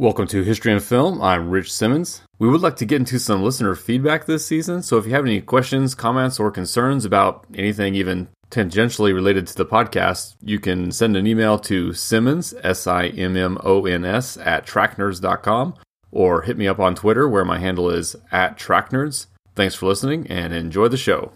Welcome to History and Film. I'm Rich Simmons. We would like to get into some listener feedback this season, so if you have any questions, comments, or concerns about anything even tangentially related to the podcast, you can send an email to Simmons, S I M M O N S, at tracknerds.com, or hit me up on Twitter where my handle is at tracknerds. Thanks for listening and enjoy the show.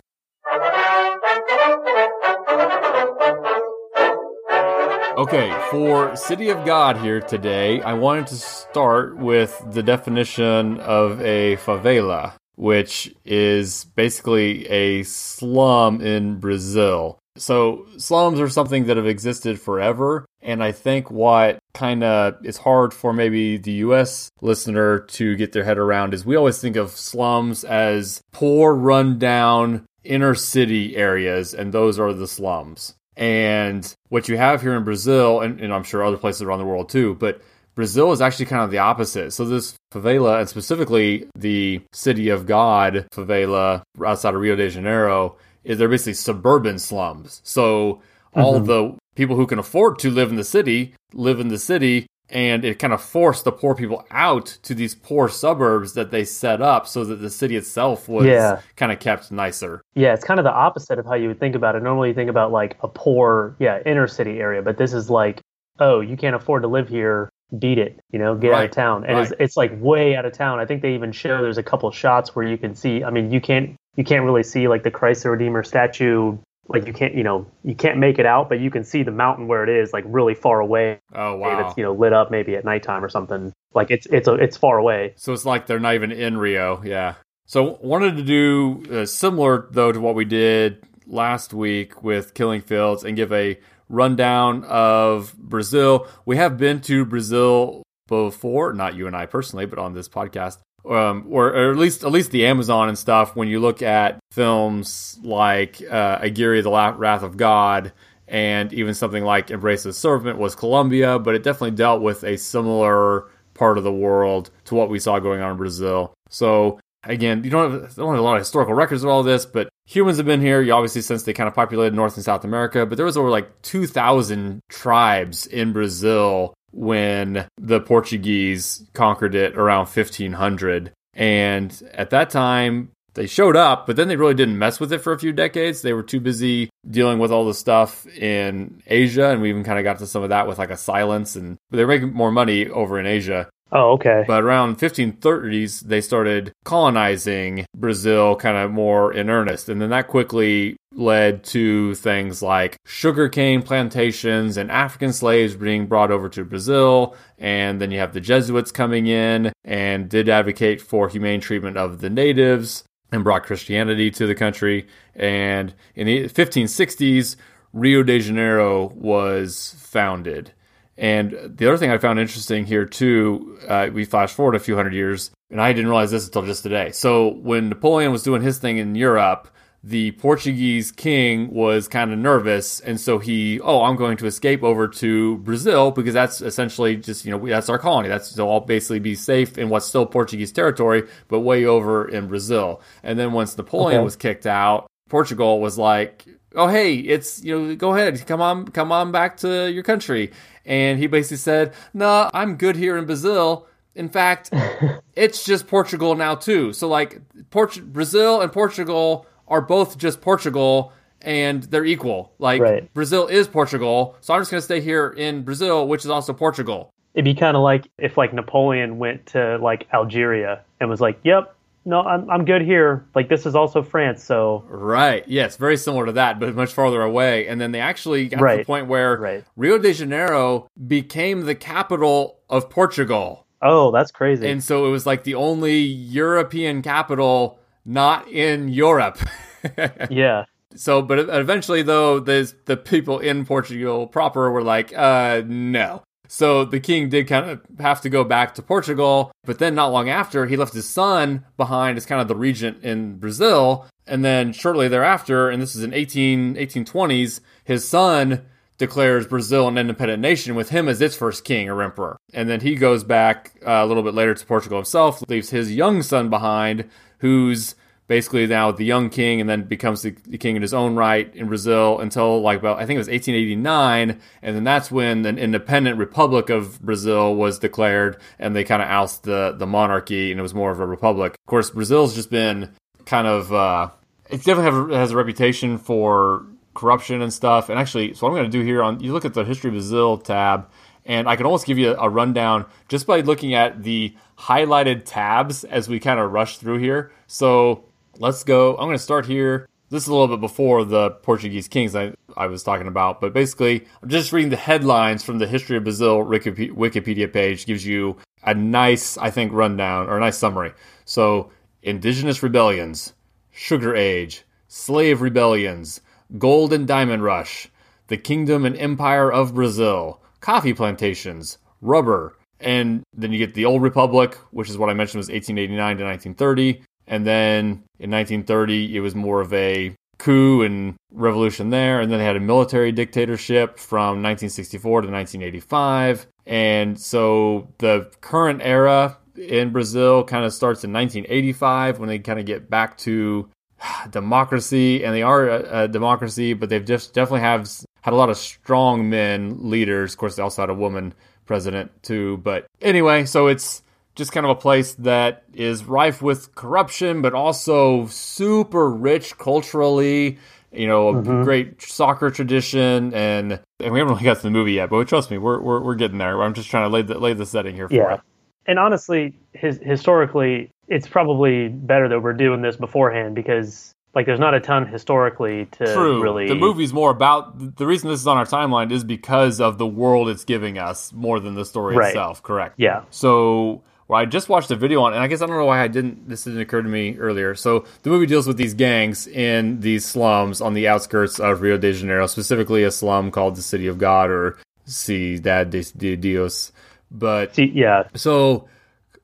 Okay, for City of God here today, I wanted to start with the definition of a favela, which is basically a slum in Brazil. So, slums are something that have existed forever, and I think what kind of is hard for maybe the US listener to get their head around is we always think of slums as poor, rundown inner city areas, and those are the slums. And what you have here in Brazil, and, and, I'm sure other places around the world too, but Brazil is actually kind of the opposite. So this favela, and specifically the City of God favela outside of Rio de Janeiro, is they're basically suburban slums. So all mm-hmm. the people who can afford to live in the city live in the city and it kind of forced the poor people out to these poor suburbs that they set up so that the city itself was yeah. kind of kept nicer. Yeah, it's kind of the opposite of how you would think about it. Normally you think about like a poor, yeah, inner city area, but this is like, oh, you can't afford to live here, beat it, you know, get right. out of town. And right. it's it's like way out of town. I think they even show there's a couple shots where you can see, I mean, you can't you can't really see like the Christ the Redeemer statue like you can't you know you can't make it out but you can see the mountain where it is like really far away. Oh wow it's you know lit up maybe at nighttime or something. Like it's it's a, it's far away. So it's like they're not even in rio yeah. So wanted to do uh, similar though to what we did last week with killing fields and give a rundown of brazil. We have been to brazil before not you and i personally but on this podcast um, or, or, at least at least the Amazon and stuff. When you look at films like uh, Aguirre, The Wrath of God, and even something like Embrace the Serpent was Colombia, but it definitely dealt with a similar part of the world to what we saw going on in Brazil. So again, you don't have, don't have a lot of historical records of all this, but humans have been here. You obviously since they kind of populated North and South America, but there was over like two thousand tribes in Brazil when the Portuguese conquered it around 1500. And at that time, they showed up, but then they really didn't mess with it for a few decades. They were too busy dealing with all the stuff in Asia, and we even kind of got to some of that with like a silence, and they were making more money over in Asia. Oh, okay. But around 1530s, they started colonizing Brazil kind of more in earnest. And then that quickly led to things like sugarcane plantations and African slaves being brought over to Brazil. And then you have the Jesuits coming in and did advocate for humane treatment of the natives and brought Christianity to the country. And in the 1560s, Rio de Janeiro was founded. And the other thing I found interesting here too, uh, we flash forward a few hundred years, and I didn't realize this until just today. So when Napoleon was doing his thing in Europe, the Portuguese king was kind of nervous, and so he, oh, I'm going to escape over to Brazil because that's essentially just you know that's our colony. That's so I'll basically be safe in what's still Portuguese territory, but way over in Brazil. And then once Napoleon okay. was kicked out, Portugal was like, oh hey, it's you know go ahead, come on, come on back to your country. And he basically said, nah, I'm good here in Brazil. In fact, it's just Portugal now too. So like Port- Brazil and Portugal are both just Portugal and they're equal. Like right. Brazil is Portugal, so I'm just going to stay here in Brazil, which is also Portugal. It'd be kind of like if like Napoleon went to like Algeria and was like, "Yep, no, I'm I'm good here. Like this is also France, so right. Yes, very similar to that, but much farther away. And then they actually got right. to the point where right. Rio de Janeiro became the capital of Portugal. Oh, that's crazy. And so it was like the only European capital not in Europe. yeah. So, but eventually, though, the the people in Portugal proper were like, uh, no. So the king did kind of have to go back to Portugal, but then not long after, he left his son behind as kind of the regent in Brazil. And then shortly thereafter, and this is in 18, 1820s, his son declares Brazil an independent nation with him as its first king or emperor. And then he goes back uh, a little bit later to Portugal himself, leaves his young son behind, who's basically now the young king and then becomes the, the, king in his own right in Brazil until like about I think it was 1889 and then that's when an independent republic of Brazil was declared and they kind of oust the the monarchy and it was more of a republic. Of course, Brazil's just been kind of uh, it definitely have, has a reputation for corruption and stuff. And actually, so what I'm going to do here on you look at the history of Brazil tab and I can almost give you a rundown just by looking at the highlighted tabs as we kind of rush through here. So let's go. I'm going to start here. This is a little bit before the Portuguese kings I, I was talking about, but basically, I'm just reading the headlines from the History of Brazil Wikipedia page. Gives you a nice, I think, rundown or a nice summary. So, indigenous rebellions, sugar age, slave rebellions, gold and diamond rush, the kingdom and empire of Brazil, coffee plantations, rubber, and then you get the old republic, which is what I mentioned was 1889 to 1930, and then in 1930, it was more of a coup and revolution there. And then they had a military dictatorship from 1964 to 1985. And so the current era in Brazil kind of starts in 1985 when they kind of get back to democracy. And they are a, a democracy, but they've just definitely have had a lot of strong men leaders. Of course, they also had a woman president too. But anyway, so it's just kind of a place that is rife with corruption, but also super rich culturally. You know, a mm-hmm. great soccer tradition, and and we haven't really got to the movie yet, but trust me, we're we're, we're getting there. I'm just trying to lay the lay the setting here for you. yeah. it. And honestly, his, historically, it's probably better that we're doing this beforehand because like there's not a ton historically to True. really the movie's more about the reason this is on our timeline is because of the world it's giving us more than the story right. itself correct yeah so well, I just watched a video on, and I guess I don't know why I didn't. This didn't occur to me earlier. So the movie deals with these gangs in these slums on the outskirts of Rio de Janeiro, specifically a slum called the City of God or Cidade de Dios. But See, yeah, so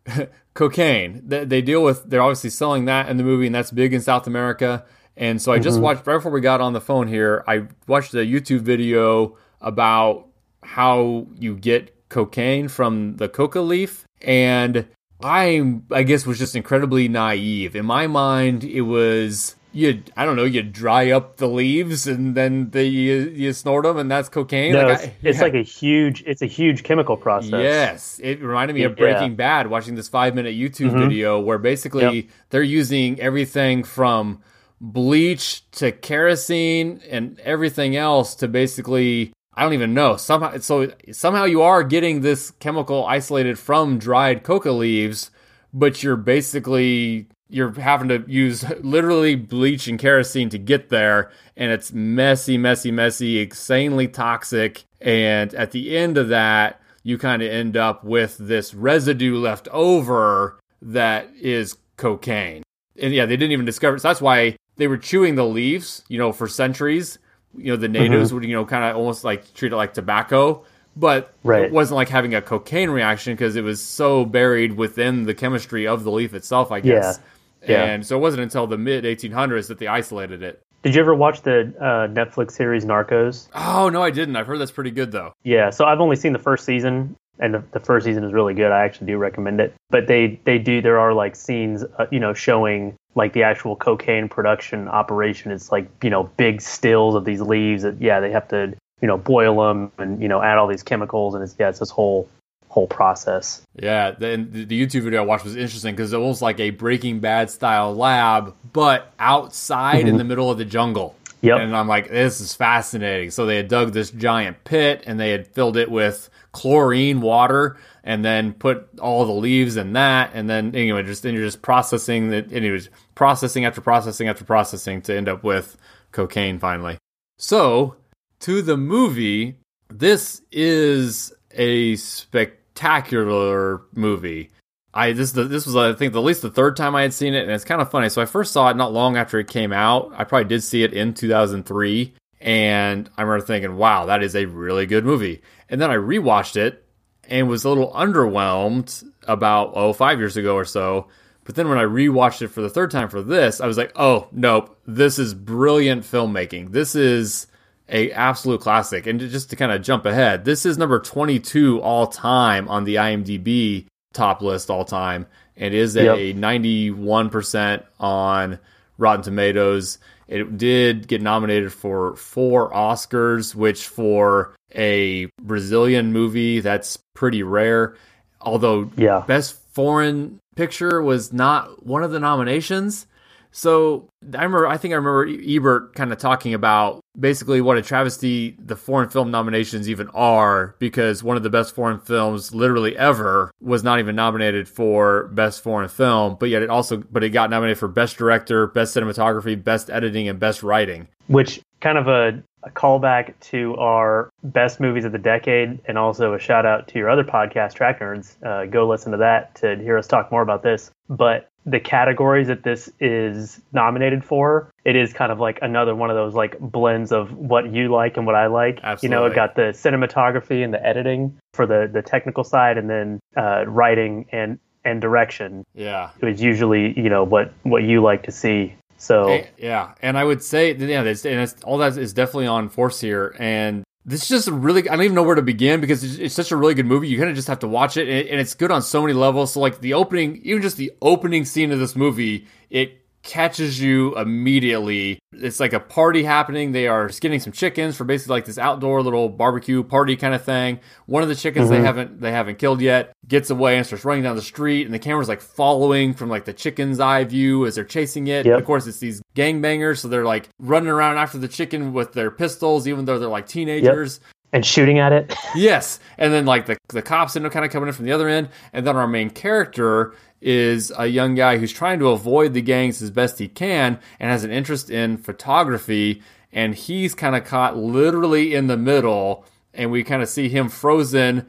cocaine. They, they, deal with. They're obviously selling that in the movie, and that's big in South America. And so I just mm-hmm. watched right before we got on the phone here. I watched a YouTube video about how you get cocaine from the coca leaf and I I guess was just incredibly naive. In my mind, it was you I don't know you dry up the leaves and then they you, you snort them and that's cocaine. No, like it's, I, it's yeah. like a huge it's a huge chemical process. Yes, it reminded me of Breaking yeah. Bad watching this five minute YouTube mm-hmm. video where basically yep. they're using everything from bleach to kerosene and everything else to basically I don't even know. Somehow, so somehow you are getting this chemical isolated from dried coca leaves, but you're basically you're having to use literally bleach and kerosene to get there, and it's messy, messy, messy, insanely toxic. And at the end of that, you kind of end up with this residue left over that is cocaine. And yeah, they didn't even discover. So that's why they were chewing the leaves, you know, for centuries you know the natives mm-hmm. would you know kind of almost like treat it like tobacco but right. it wasn't like having a cocaine reaction because it was so buried within the chemistry of the leaf itself i guess. Yeah. and so it wasn't until the mid 1800s that they isolated it. Did you ever watch the uh, netflix series narcos? Oh no i didn't. I've heard that's pretty good though. Yeah so i've only seen the first season and the, the first season is really good. I actually do recommend it. But they they do there are like scenes uh, you know showing like the actual cocaine production operation. It's like you know big stills of these leaves that yeah they have to you know boil them and you know add all these chemicals and it's yeah it's this whole whole process. Yeah, the, the YouTube video I watched was interesting because it was like a Breaking Bad style lab, but outside mm-hmm. in the middle of the jungle. Yep. And I'm like, this is fascinating. So they had dug this giant pit and they had filled it with chlorine water and then put all the leaves in that and then anyway just then you're just processing it anyways processing after processing after processing to end up with cocaine finally so to the movie this is a spectacular movie I this this was I think at least the third time I had seen it, and it's kind of funny. So I first saw it not long after it came out. I probably did see it in 2003, and I remember thinking, "Wow, that is a really good movie." And then I rewatched it and was a little underwhelmed about oh five years ago or so. But then when I rewatched it for the third time for this, I was like, oh nope, this is brilliant filmmaking. This is a absolute classic. And just to kind of jump ahead, this is number 22 all time on the IMDb top list all time. And is a ninety one percent on Rotten Tomatoes. It did get nominated for four Oscars, which for a Brazilian movie, that's pretty rare. Although, yeah. Best Foreign Picture was not one of the nominations. So I remember, I think I remember Ebert kind of talking about basically what a travesty the foreign film nominations even are, because one of the best foreign films literally ever was not even nominated for best foreign film, but yet it also, but it got nominated for best director, best cinematography, best editing, and best writing. Which kind of a, a callback to our best movies of the decade, and also a shout out to your other podcast, Track Nerds. Uh, go listen to that to hear us talk more about this. But the categories that this is nominated for, it is kind of like another one of those like blends of what you like and what I like. Absolutely. You know, it got the cinematography and the editing for the the technical side, and then uh, writing and and direction. Yeah, it was usually you know what what you like to see. So hey, yeah, and I would say yeah, and it's, all that is definitely on force here, and this is just really I don't even know where to begin because it's, it's such a really good movie. You kind of just have to watch it, and, and, it's good on so many levels. So like the opening, even just the opening scene of this movie, it catches you immediately. It's like a party happening. They are skinning some chickens for basically like this outdoor little barbecue party kind of thing. One of the chickens mm-hmm. they haven't they haven't killed yet gets away and starts running down the street, and the camera's like following from like the chicken's eye view as they're chasing it. Yep. Of course, it's these gangbangers, so they're like running around after the chicken with their pistols, even though they're like teenagers. Yep and shooting at it. yes, and then like the the cops end up kind of coming in from the other end, and then our main character is a young guy who's trying to avoid the gangs as best he can and has an interest in photography and he's kind of caught literally in the middle and we kind of see him frozen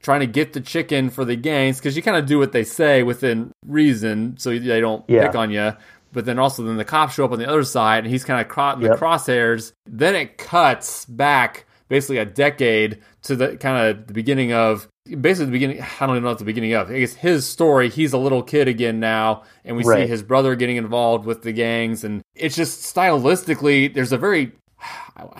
trying to get the chicken for the gangs because you kind of do what they say within reason so they don't yeah. pick on you but then also then the cops show up on the other side and he's kind of caught in yep. the crosshairs then it cuts back basically a decade to the kind of the beginning of basically the beginning i don't even know what the beginning of i guess his story he's a little kid again now and we right. see his brother getting involved with the gangs and it's just stylistically there's a very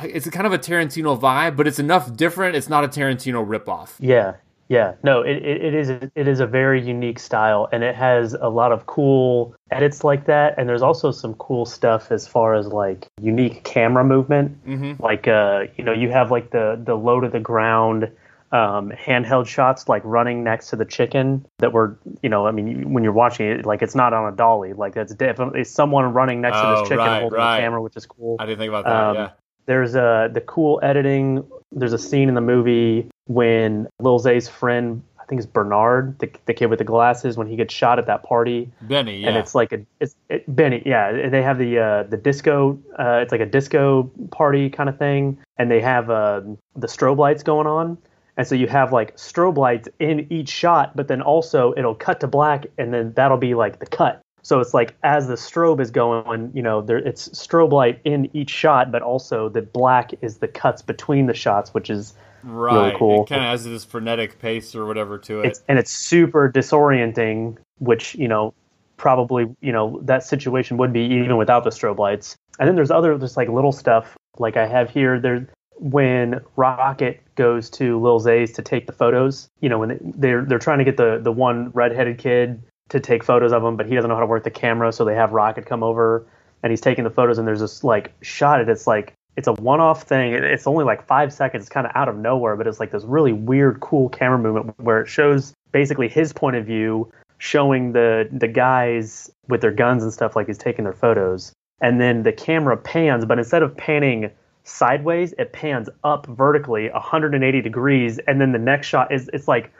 it's kind of a tarantino vibe but it's enough different it's not a tarantino ripoff yeah yeah no it, it, it is it is a very unique style and it has a lot of cool edits like that and there's also some cool stuff as far as like unique camera movement mm-hmm. like uh you know you have like the the low to the ground um, handheld shots like running next to the chicken that were you know i mean when you're watching it like it's not on a dolly like that's definitely someone running next oh, to this chicken right, holding right. the camera which is cool i didn't think about that um, yeah there's a the cool editing there's a scene in the movie when lil zay's friend I think it's Bernard, the, the kid with the glasses, when he gets shot at that party. Benny, yeah. And it's like a it's it, Benny, yeah. They have the uh, the disco. Uh, it's like a disco party kind of thing, and they have uh, the strobe lights going on. And so you have like strobe lights in each shot, but then also it'll cut to black, and then that'll be like the cut. So it's like as the strobe is going, you know, there it's strobe light in each shot, but also the black is the cuts between the shots, which is right. really cool. It kind of has this frenetic pace or whatever to it, it's, and it's super disorienting. Which you know, probably you know that situation would be even without the strobe lights. And then there's other just like little stuff like I have here. There when Rocket goes to Lil Zay's to take the photos, you know, when they're they're trying to get the the one redheaded kid to take photos of him, but he doesn't know how to work the camera, so they have Rocket come over and he's taking the photos, and there's this like shot at it's like it's a one-off thing. It's only like five seconds. It's kind of out of nowhere, but it's like this really weird, cool camera movement where it shows basically his point of view, showing the the guys with their guns and stuff like he's taking their photos, and then the camera pans, but instead of panning sideways, it pans up vertically 180 degrees, and then the next shot is it's like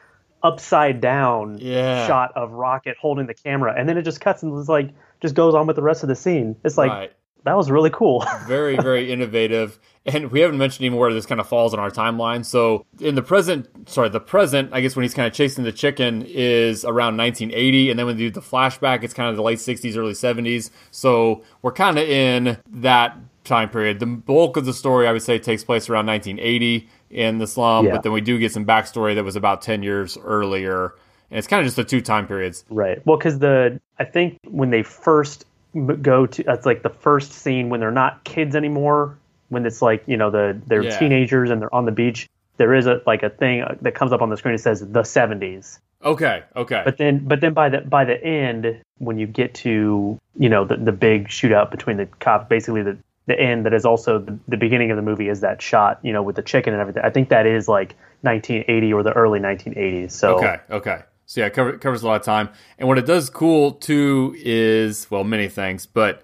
upside down yeah. shot of Rocket holding the camera, and then it just cuts and it's like just goes on with the rest of the scene. It's like right. That was really cool. very, very innovative. And we haven't mentioned even where this kind of falls on our timeline. So in the present, sorry, the present, I guess when he's kind of chasing the chicken is around 1980, and then when they do the flashback, it's kind of the late 60s, early 70s. So we're kind of in that time period. The bulk of the story, I would say, takes place around 1980 in the slum, Yeah. but then we do get some backstory that was about 10 years earlier. And it's kind of just the two time periods. Right. Well, because the I think when they first go to that's like the first scene when they're not kids anymore. When it's like you know the they're Yeah. teenagers and they're on the beach. There is a like a thing uh, that comes up on the screen that says the 70s. Okay, okay. But then, but then by the by the end, when you get to you know the the big shootout between the cops, basically the the end that is also the, the beginning of the movie is that shot, you know, with the chicken and everything. I think that is like 1980 or the early 1980s. So okay, okay. So yeah, it cover, covers a lot of time. And what it does cool too is well, many things, but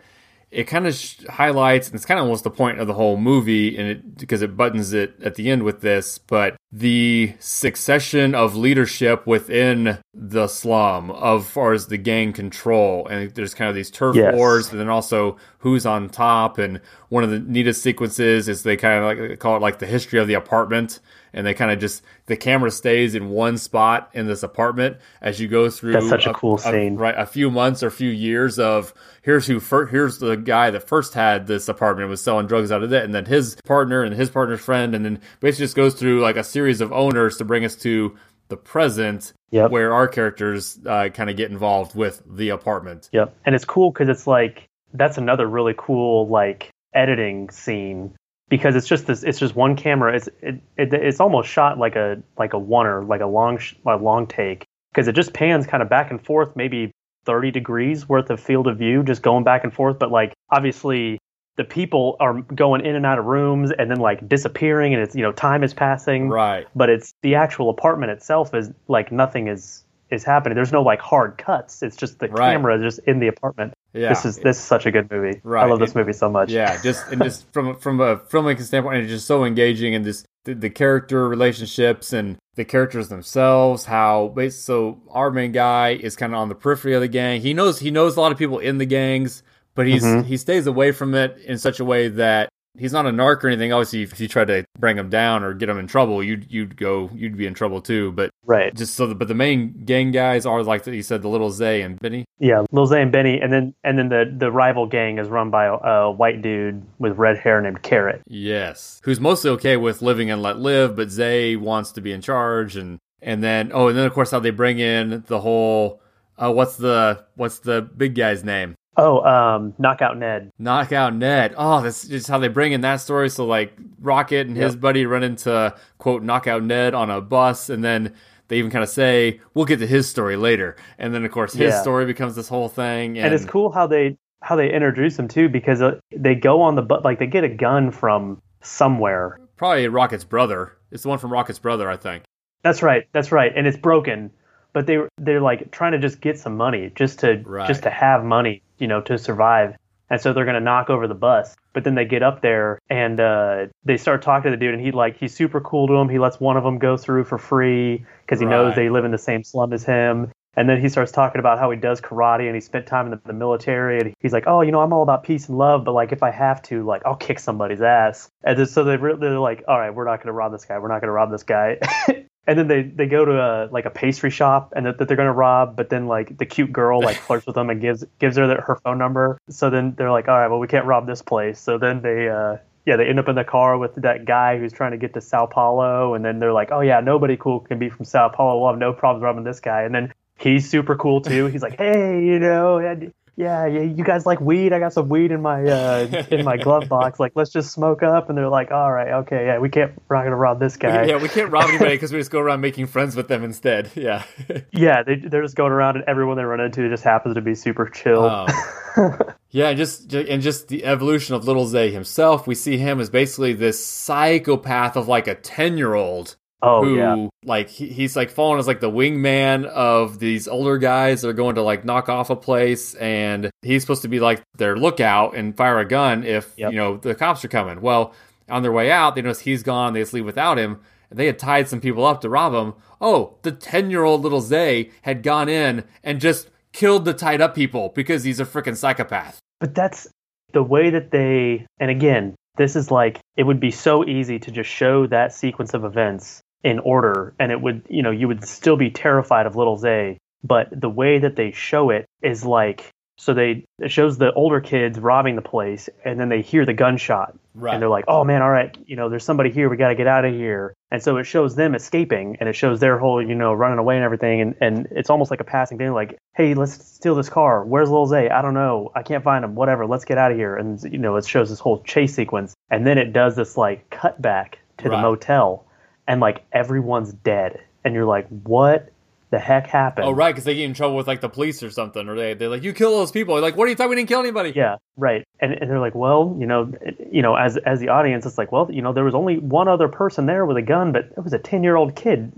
it kind of sh- highlights, and it's kind of almost the point of the whole movie, and it because it buttons it at the end with this, but the succession of leadership within the slum, of far as the gang control, and there's kind of these turf Yes. wars, and then also who's on top, and one of the neatest sequences is they kind of like call it like the history of the apartment. And they kind of just the camera stays in one spot in this apartment as you go through. That's such a cool scene. right? A few months or a few years of here's who fir- here's the guy that first had this apartment was selling drugs out of it, and then his partner and his partner's friend, and then basically just goes through like a series of owners to bring us to the present, Yep. where our characters uh, kind of get involved with the apartment. Yep. And it's cool because it's like that's another really cool like editing scene because it's just this it's just one camera. It's it, it it's almost shot like a like a oneer like a long sh- a long take because it just pans kind of back and forth maybe 30 degrees worth of field of view just going back and forth. But like obviously the people are going in and out of rooms and then like disappearing and it's you know time is passing. Right. but it's the actual apartment itself is like nothing is is happening. There's no like hard cuts. It's just the Right. camera just in the apartment Yeah. this is this is such a good movie Right. i love this It- movie so much Yeah, just and just from from a filmmaking standpoint, it's just so engaging and just the, the character relationships and the characters themselves. How so our main guy is kind of on the periphery of the gang. He knows he knows a lot of people in the gangs, but he's Mhm. he stays away from it in such a way that he's not a narc or anything. Obviously, if you try to bring him down or get him in trouble, you'd you'd go you'd be in trouble too. But right just so, the, but the main gang guys are like you said, the little Zay and Benny. yeah little zay and benny and then and then the the rival gang is run by a, a white dude with red hair named carrot Yes, who's mostly okay with living and let live, but Zay wants to be in charge, and and then oh, and then of course how they bring in the whole uh, what's the what's the big guy's name? Oh um knockout ned Knockout Ned. Oh, that's just how they bring in that story. So like Rocket and his buddy run into quote Knockout Ned on a bus, and then they even kind of say we'll get to his story later, and then of course his Yeah. story becomes this whole thing, and, and it's cool how they how they introduce him too because uh, they go on the but like they get a gun from somewhere probably Rocket's brother. It's the one from Rocket's brother, I think. That's right. That's right. And it's broken, but they they're like trying to just get some money, just to Right. just to have money, you know, to survive. And so they're gonna knock over the bus. But then they get up there and uh, they start talking to the dude, and he like he's super cool to him. He lets one of them go through for free because he knows they live in the same slum as him. And then he starts talking about how he does karate and he spent time in the, the military. And he's like, "Oh, you know, I'm all about peace and love, but like if I have to, like I'll kick somebody's ass." And then, so they re- they're like, "All right, we're not gonna rob this guy. We're not gonna rob this guy." and then they they go to a like a pastry shop and that, that they're gonna rob but then like the cute girl like flirts with them and gives gives her the, her phone number. So then they're like all right well we can't rob this place. So then they uh yeah they end up in the car with that guy who's trying to get to sao paulo and then they're like oh yeah nobody cool can be from sao paulo. We'll have no problems robbing this guy. And then he's super cool too. He's like hey you know yeah, yeah, you guys like weed? I got some weed in my uh, in my glove box. Like, let's just smoke up. And they're like, all right, okay, yeah, we can't. We're not gonna rob this guy. Yeah, we can't rob anybody because we just go around making friends with them instead. Yeah. Yeah, they they're just going around, and everyone they run into just happens to be super chill. Um, yeah, just and just the evolution of Little Zay himself. We see him as basically this psychopath of like a ten year old oh who yeah, like he, he's like fallen as like the wingman of these older guys that are going to like knock off a place and he's supposed to be like their lookout and fire a gun if Yep. you know the cops are coming well on their way out they notice he's gone they just leave without him they had tied some people up to rob him oh the 10 year old little zay had gone in and just killed the tied up people because he's a freaking psychopath but that's the way that they. And again, this is like it would be so easy to just show that sequence of events in order, and it would, you know, you would still be terrified of Little Zay. But the way that they show it is like so they it shows the older kids robbing the place, and then they hear the gunshot, right and they're like, "Oh man, all right, you know, there's somebody here. We got to get out of here." And so it shows them escaping, and it shows their whole, you know, running away and everything. And and it's almost like a passing thing, like, "Hey, let's steal this car. Where's Lil Zay? I don't know. I can't find him. Whatever. Let's get out of here." And you know, it shows this whole chase sequence, and then it does this like cut back to the motel, and like everyone's dead, and you're like, "What the heck happened? Oh, right, because they get in trouble with like the police or something, or they they're like, "You kill those people." They're like, what are you talking? We didn't kill anybody. Yeah, right. And, and they're like, well, you know, you know, as as the audience, it's like, well, you know, there was only one other person there with a gun, but it was a ten year old kid.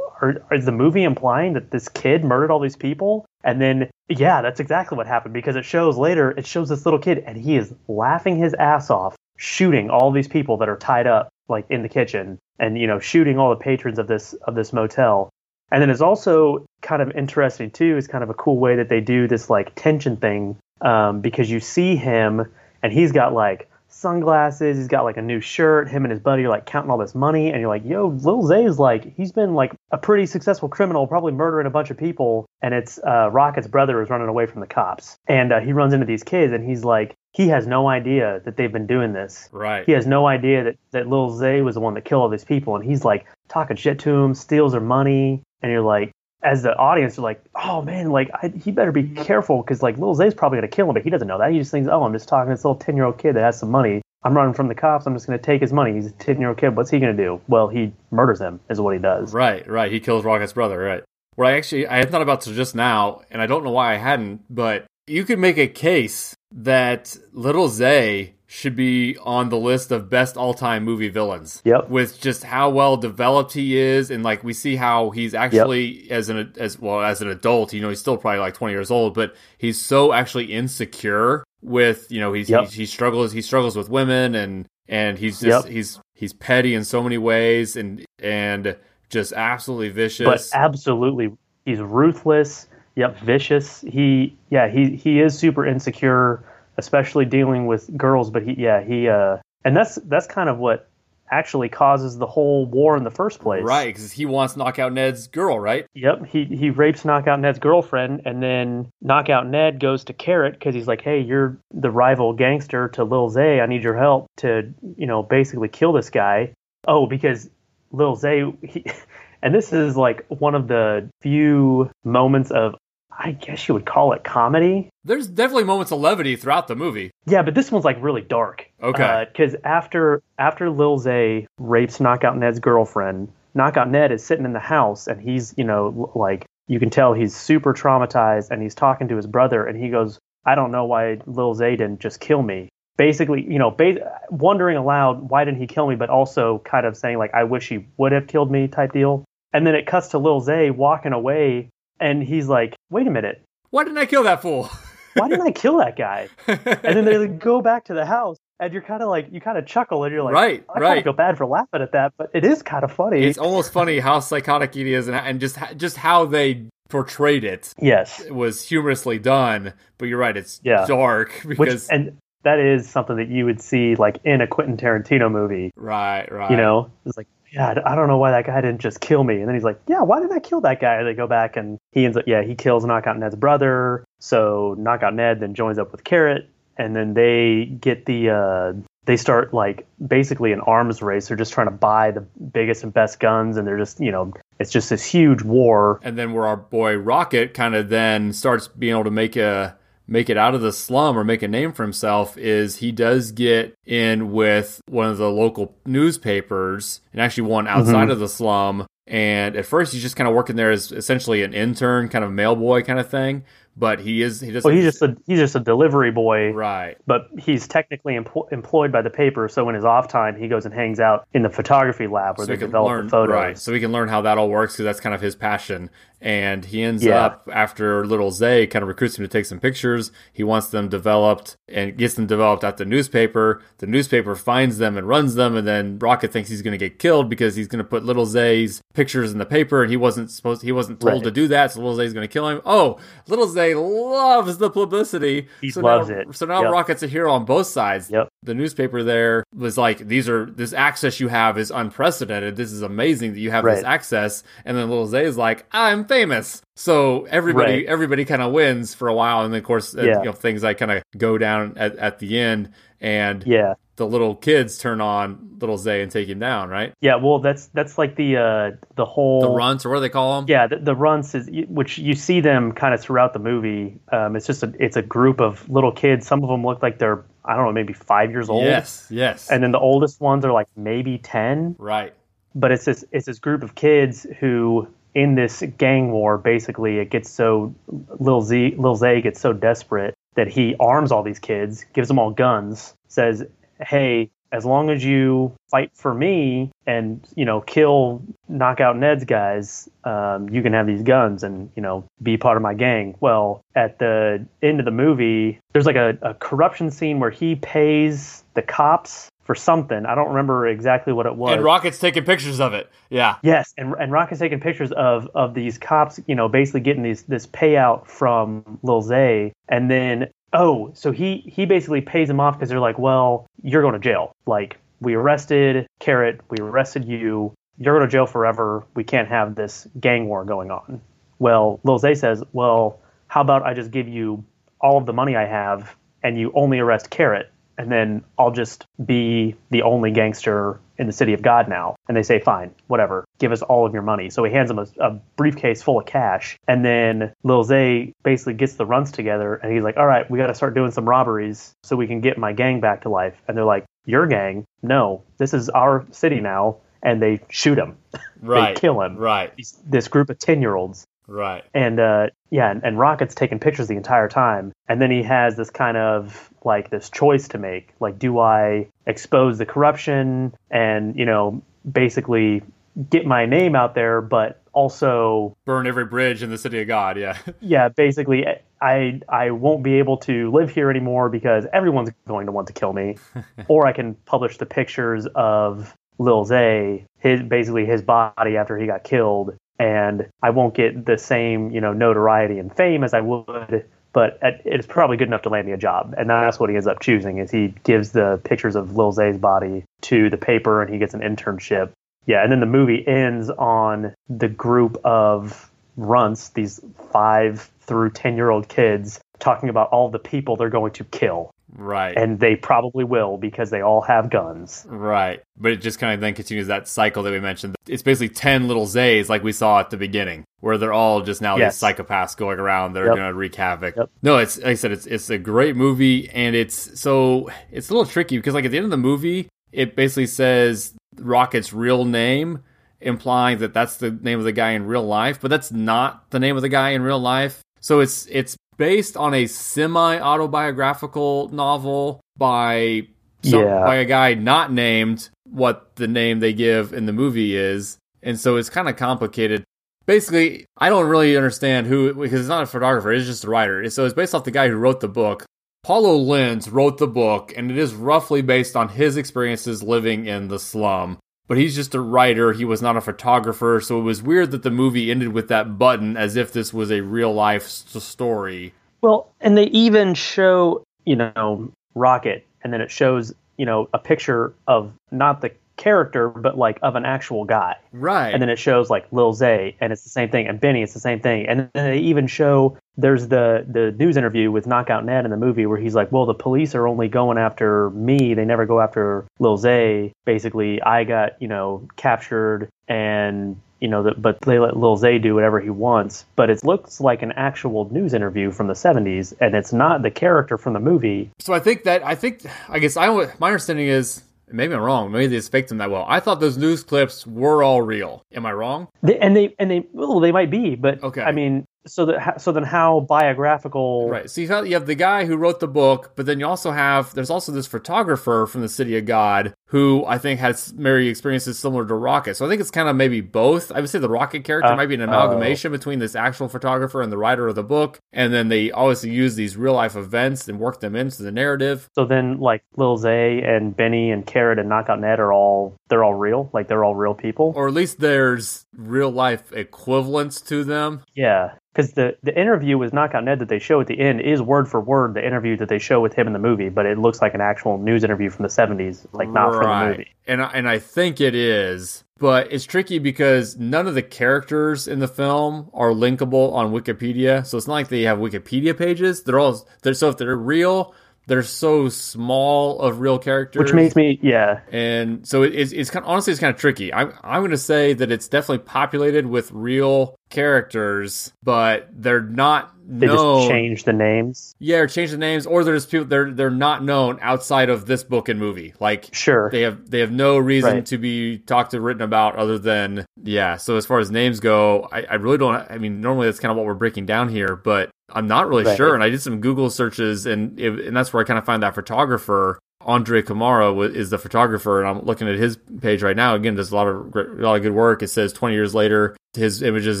Or, is the movie implying that this kid murdered all these people? And then, yeah, that's exactly what happened because it shows later, it shows this little kid and he is laughing his ass off, shooting all these people that are tied up like in the kitchen and, you know, shooting all the patrons of this of this motel. And then it's also kind of interesting too, is kind of a cool way that they do this like tension thing um, because you see him and he's got like sunglasses. He's got like a new shirt. Him and his buddy are like counting all this money, and you're like, "Yo, Lil Zay's like he's been like a pretty successful criminal, probably murdering a bunch of people." And it's uh, Rocket's brother is running away from the cops, and uh, he runs into these kids, and he's like, he has no idea that they've been doing this. Right. He has no idea that that Lil Zay was the one that killed all these people, and he's like talking shit to him, steals their money, and you're like, as the audience are like, oh man, like I, he better be careful because like Lil Zay's probably gonna kill him, but he doesn't know that. He just thinks, oh, I'm just talking to this little ten year old kid that has some money. I'm running from the cops. I'm just gonna take his money. He's a ten year old kid. What's he gonna do? Well, he murders him. Is what he does. Right, right. He kills Rocket's brother. Right. Where I actually I had thought about this just now, and I don't know why I hadn't, but you could make a case that Little Zay should be on the list of best all-time movie villains. Yep. With just how well developed he is, and like we see how he's actually yep. as an as well as an adult. You know, he's still probably like twenty years old, but he's so actually insecure with you know he's yep. he, he, struggles he struggles with women and and he's just yep. he's he's petty in so many ways and and just absolutely vicious. But absolutely, he's ruthless. Yep, vicious. He yeah he he is super insecure especially dealing with girls. But he, yeah, he, uh, and that's that's kind of what actually causes the whole war in the first place. Right, because he wants Knockout Ned's girl, right? Yep, he he rapes Knockout Ned's girlfriend, and then Knockout Ned goes to Carrot because he's like, "Hey, you're the rival gangster to Lil Zay. I need your help to, you know, basically kill this guy." Oh, because Lil Zay, he, and this is like one of the few moments of I guess you would call it comedy. There's definitely moments of levity throughout the movie. Yeah, but this one's like really dark. Okay. Because uh, after after Lil Zay rapes Knockout Ned's girlfriend, Knockout Ned is sitting in the house and he's you know like you can tell he's super traumatized and he's talking to his brother and he goes, I don't know why Lil Zay didn't just kill me. Basically, you know, ba- wondering aloud, why didn't he kill me? But also kind of saying like, I wish he would have killed me type deal. And then it cuts to Lil Zay walking away and he's like, "Wait a minute, why didn't I kill that fool? why didn't I kill that guy?" And then they go back to the house, and you're kind of like, you kind of chuckle, and you're like, right, I right. feel bad for laughing at that, but it is kind of funny. It's almost funny how psychotic he is, and, and just just how they portrayed it. Yes, it was humorously done, but you're right, it's yeah. dark because Which, and that is something that you would see like in a Quentin Tarantino movie. Right, right. You know, it's like yeah, I don't know why that guy didn't just kill me. And then he's like, yeah, why did I kill that guy? They go back and he ends up, yeah, he kills Knockout Ned's brother. So Knockout Ned then joins up with Carrot. And then they get the, uh, they start like basically an arms race. They're just trying to buy the biggest and best guns. And they're just, you know, it's just this huge war. And then where our boy Rocket kind of then starts being able to make a, make it out of the slum or make a name for himself is he does get in with one of the local newspapers and actually one outside mm-hmm. of the slum. And at first, he's just kind of working there as essentially an intern, kind of mail boy kind of thing but he is he just well, he's just a he's just a delivery boy, right? But he's technically empl- employed by the paper, so in his off time, he goes and hangs out in the photography lab where so they develop learn, the photos. Right, so we can learn how that all works because that's kind of his passion. And he ends yeah. up after little Zay kind of recruits him to take some pictures. He wants them developed and gets them developed at the newspaper. The newspaper finds them and runs them, and then Rocket thinks he's going to get killed because he's going to put little Zay's pictures in the paper, and he wasn't supposed he wasn't told right. to do that. So little Zay's going to kill him. Oh, little Zay loves the publicity. He so loves now, it. So now yep. Rocket's a hero on both sides. Yep. The newspaper there was like, these are this access you have is unprecedented. This is amazing that you have right. this access. And then Little Zay is like, I'm famous. So everybody right. everybody kind of wins for a while, and then of course uh, yeah. you know things like kind of go down at, at the end, and yeah, the little kids turn on little Zay and take him down, right? Yeah, well, that's that's like the uh, the whole the runts, or what do they call them? Yeah, the, the runts is which you see them kind of throughout the movie. Um, it's just a it's a group of little kids. Some of them look like they're I don't know maybe five years old. Yes, yes. And then the oldest ones are like maybe ten. Right. But it's this it's this group of kids who in this gang war, basically, it gets so Lil Z, Lil Zay gets so desperate that he arms all these kids, gives them all guns, says, "Hey, as long as you fight for me and you know kill knock out ned's guys um, you can have these guns and you know be part of my gang. Well at the end of the movie there's like a, a corruption scene where he pays the cops for something i don't remember exactly what it was and rocket's taking pictures of it yeah yes and, and rocket's taking pictures of of these cops you know basically getting these this payout from lil zay and then Oh, so he he basically pays him off because they're like, well, you're going to jail. Like we arrested Carrot, we arrested you. You're going to jail forever. We can't have this gang war going on. Well, Lil Zay says, well, how about I just give you all of the money I have and you only arrest Carrot and then I'll just be the only gangster in the city of God now. And they say, fine, whatever, give us all of your money. So he hands them a, a, briefcase full of cash. And then Lil Zay basically gets the runs together and he's like, all right, we got to start doing some robberies so we can get my gang back to life. And they're like, your gang? No, this is our city now. And they shoot him. Right. they kill him. Right. This group of 10 year olds. Right. And uh, yeah, and, and Rocket's taking pictures the entire time. And then he has this kind of like this choice to make. Like, do I expose the corruption and, you know, basically get my name out there, but also burn every bridge in the city of God. Yeah. yeah, basically, I I won't be able to live here anymore because everyone's going to want to kill me. or I can publish the pictures of Lil Zay, his basically his body after he got killed, and I won't get the same you know notoriety and fame as I would. But it's probably good enough to land me a job, and that's what he ends up choosing. Is he gives the pictures of Lil Zay's body to the paper, and he gets an internship. Yeah, and then the movie ends on the group of runts, these five through ten year old kids, talking about all the people they're going to kill. Right. And they probably will because they all have guns. Right. But it just kind of then continues that cycle that we mentioned. It's basically 10 little Zays like we saw at the beginning, where they're all just now yes. these psychopaths going around that are going to wreak havoc. Yep. No, it's like I said, it's it's a great movie and it's so it's a little tricky because like at the end of the movie, it basically says Rocket's real name implying that that's the name of the guy in real life, but that's not the name of the guy in real life. So it's it's based on a semi autobiographical novel by some, yeah. by a guy not named what the name they give in the movie is. And so it's kind of complicated. Basically, I don't really understand who because it's not a photographer, it's just a writer. So it's based off the guy who wrote the book. Paulo Lins wrote the book, and it is roughly based on his experiences living in the slum but he's just a writer. He was not a photographer, so it was weird that the movie ended with that button as if this was a real life story. Well, and they even show, you know, Rocket, and then it shows, you know, a picture of not the character, but like of an actual guy. Right. And then it shows like Lil Zay, and it's the same thing, and Benny, it's the same thing. And then they even show there's the the news interview with Knockout Ned in the movie where he's like, well, the police are only going after me. They never go after Lil Zay. Basically, I got you know captured and you know, the, but they let Lil Zay do whatever he wants. But it looks like an actual news interview from the 70s, and it's not the character from the movie. So I think that, I think, I guess I, my understanding is maybe I'm wrong. Maybe they faked them that well. I thought those news clips were all real. Am I wrong? They, and they and they well, they might be, but okay. I mean, so that so then how biographical right so you have, you have the guy who wrote the book but then you also have there's also this photographer from the city of god who i think has very experiences similar to rocket. So i think it's kind of maybe both. I would say the rocket character uh, might be an amalgamation uh, between this actual photographer and the writer of the book and then they obviously use these real life events and work them into the narrative. So then like lil zay and benny and carrot and knockout ned are all they're all real? Like they're all real people? Or at least there's real life equivalents to them. Yeah because the the interview with Knockout Ned that they show at the end is word for word the interview that they show with him in the movie, but it looks like an actual news interview from the '70s, like not right. from the movie. And I, and I think it is, but it's tricky because none of the characters in the film are linkable on Wikipedia, so it's not like they have Wikipedia pages. They're all they're, so if they're real, they're so small of real characters, which makes me yeah. And so it, it's it's kind of, honestly it's kind of tricky. I'm I'm going to say that it's definitely populated with real characters, but they're not they known. just change the names. Yeah, or change the names, or there's people they're they're not known outside of this book and movie. Like sure, they have they have no reason right. to be talked to written about other than yeah. So as far as names go, I, I really don't. I mean, normally that's kind of what we're breaking down here, but I'm not really right. sure. And I did some Google searches, and it, and that's where I kind of find that photographer Andre Camara is the photographer, and I'm looking at his page right now. Again, does a lot of a lot of good work. It says 20 years later, his images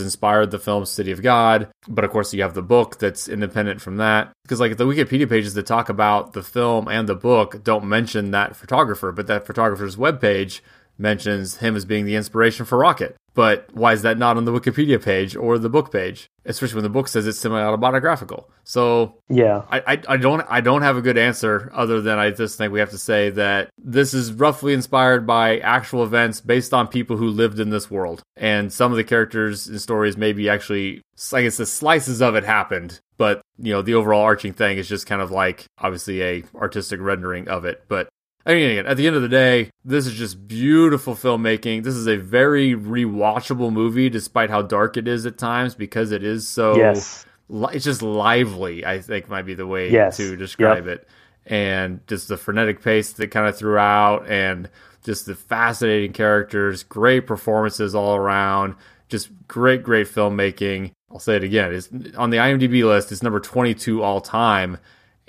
inspired the film City of God, but of course you have the book that's independent from that. Because like the Wikipedia pages that talk about the film and the book don't mention that photographer, but that photographer's webpage mentions him as being the inspiration for Rocket. But why is that not on the Wikipedia page or the book page? Especially when the book says it's semi-autobiographical. So yeah, I, I, I don't I don't have a good answer other than I just think we have to say that this is roughly inspired by actual events based on people who lived in this world, and some of the characters and stories maybe actually I guess the slices of it happened, but you know the overall arching thing is just kind of like obviously a artistic rendering of it. But I mean, again, at the end of the day, this is just beautiful filmmaking. This is a very rewatchable movie, despite how dark it is at times, because it is so. Yes. It's just lively. I think might be the way yes. to describe yep. it, and just the frenetic pace that kind of throughout, and just the fascinating characters, great performances all around, just great, great filmmaking. I'll say it again: it's on the IMDb list. It's number twenty-two all time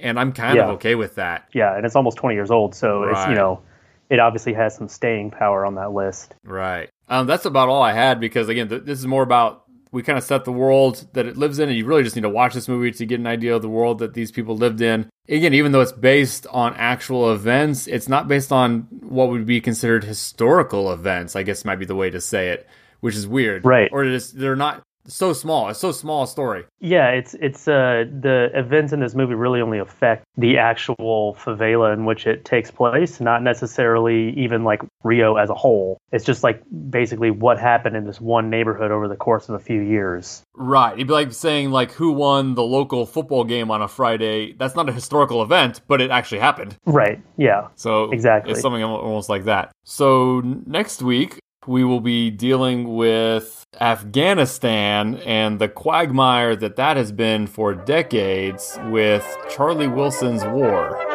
and I'm kind yeah. of okay with that. Yeah, and it's almost 20 years old, so right. it's you know, it obviously has some staying power on that list. Right. Um, that's about all I had because again, th- this is more about we kind of set the world that it lives in, and you really just need to watch this movie to get an idea of the world that these people lived in. Again, even though it's based on actual events, it's not based on what would be considered historical events. I guess might be the way to say it, which is weird, right? Or it is, they're not so small. It's so small a story. Yeah, it's it's uh the events in this movie really only affect the actual favela in which it takes place, not necessarily even like Rio as a whole. It's just like basically what happened in this one neighborhood over the course of a few years. Right. It'd be like saying like who won the local football game on a Friday. That's not a historical event, but it actually happened. Right. Yeah. So exactly. It's something almost like that. So next week we will be dealing with Afghanistan and the quagmire that that has been for decades with Charlie Wilson's War.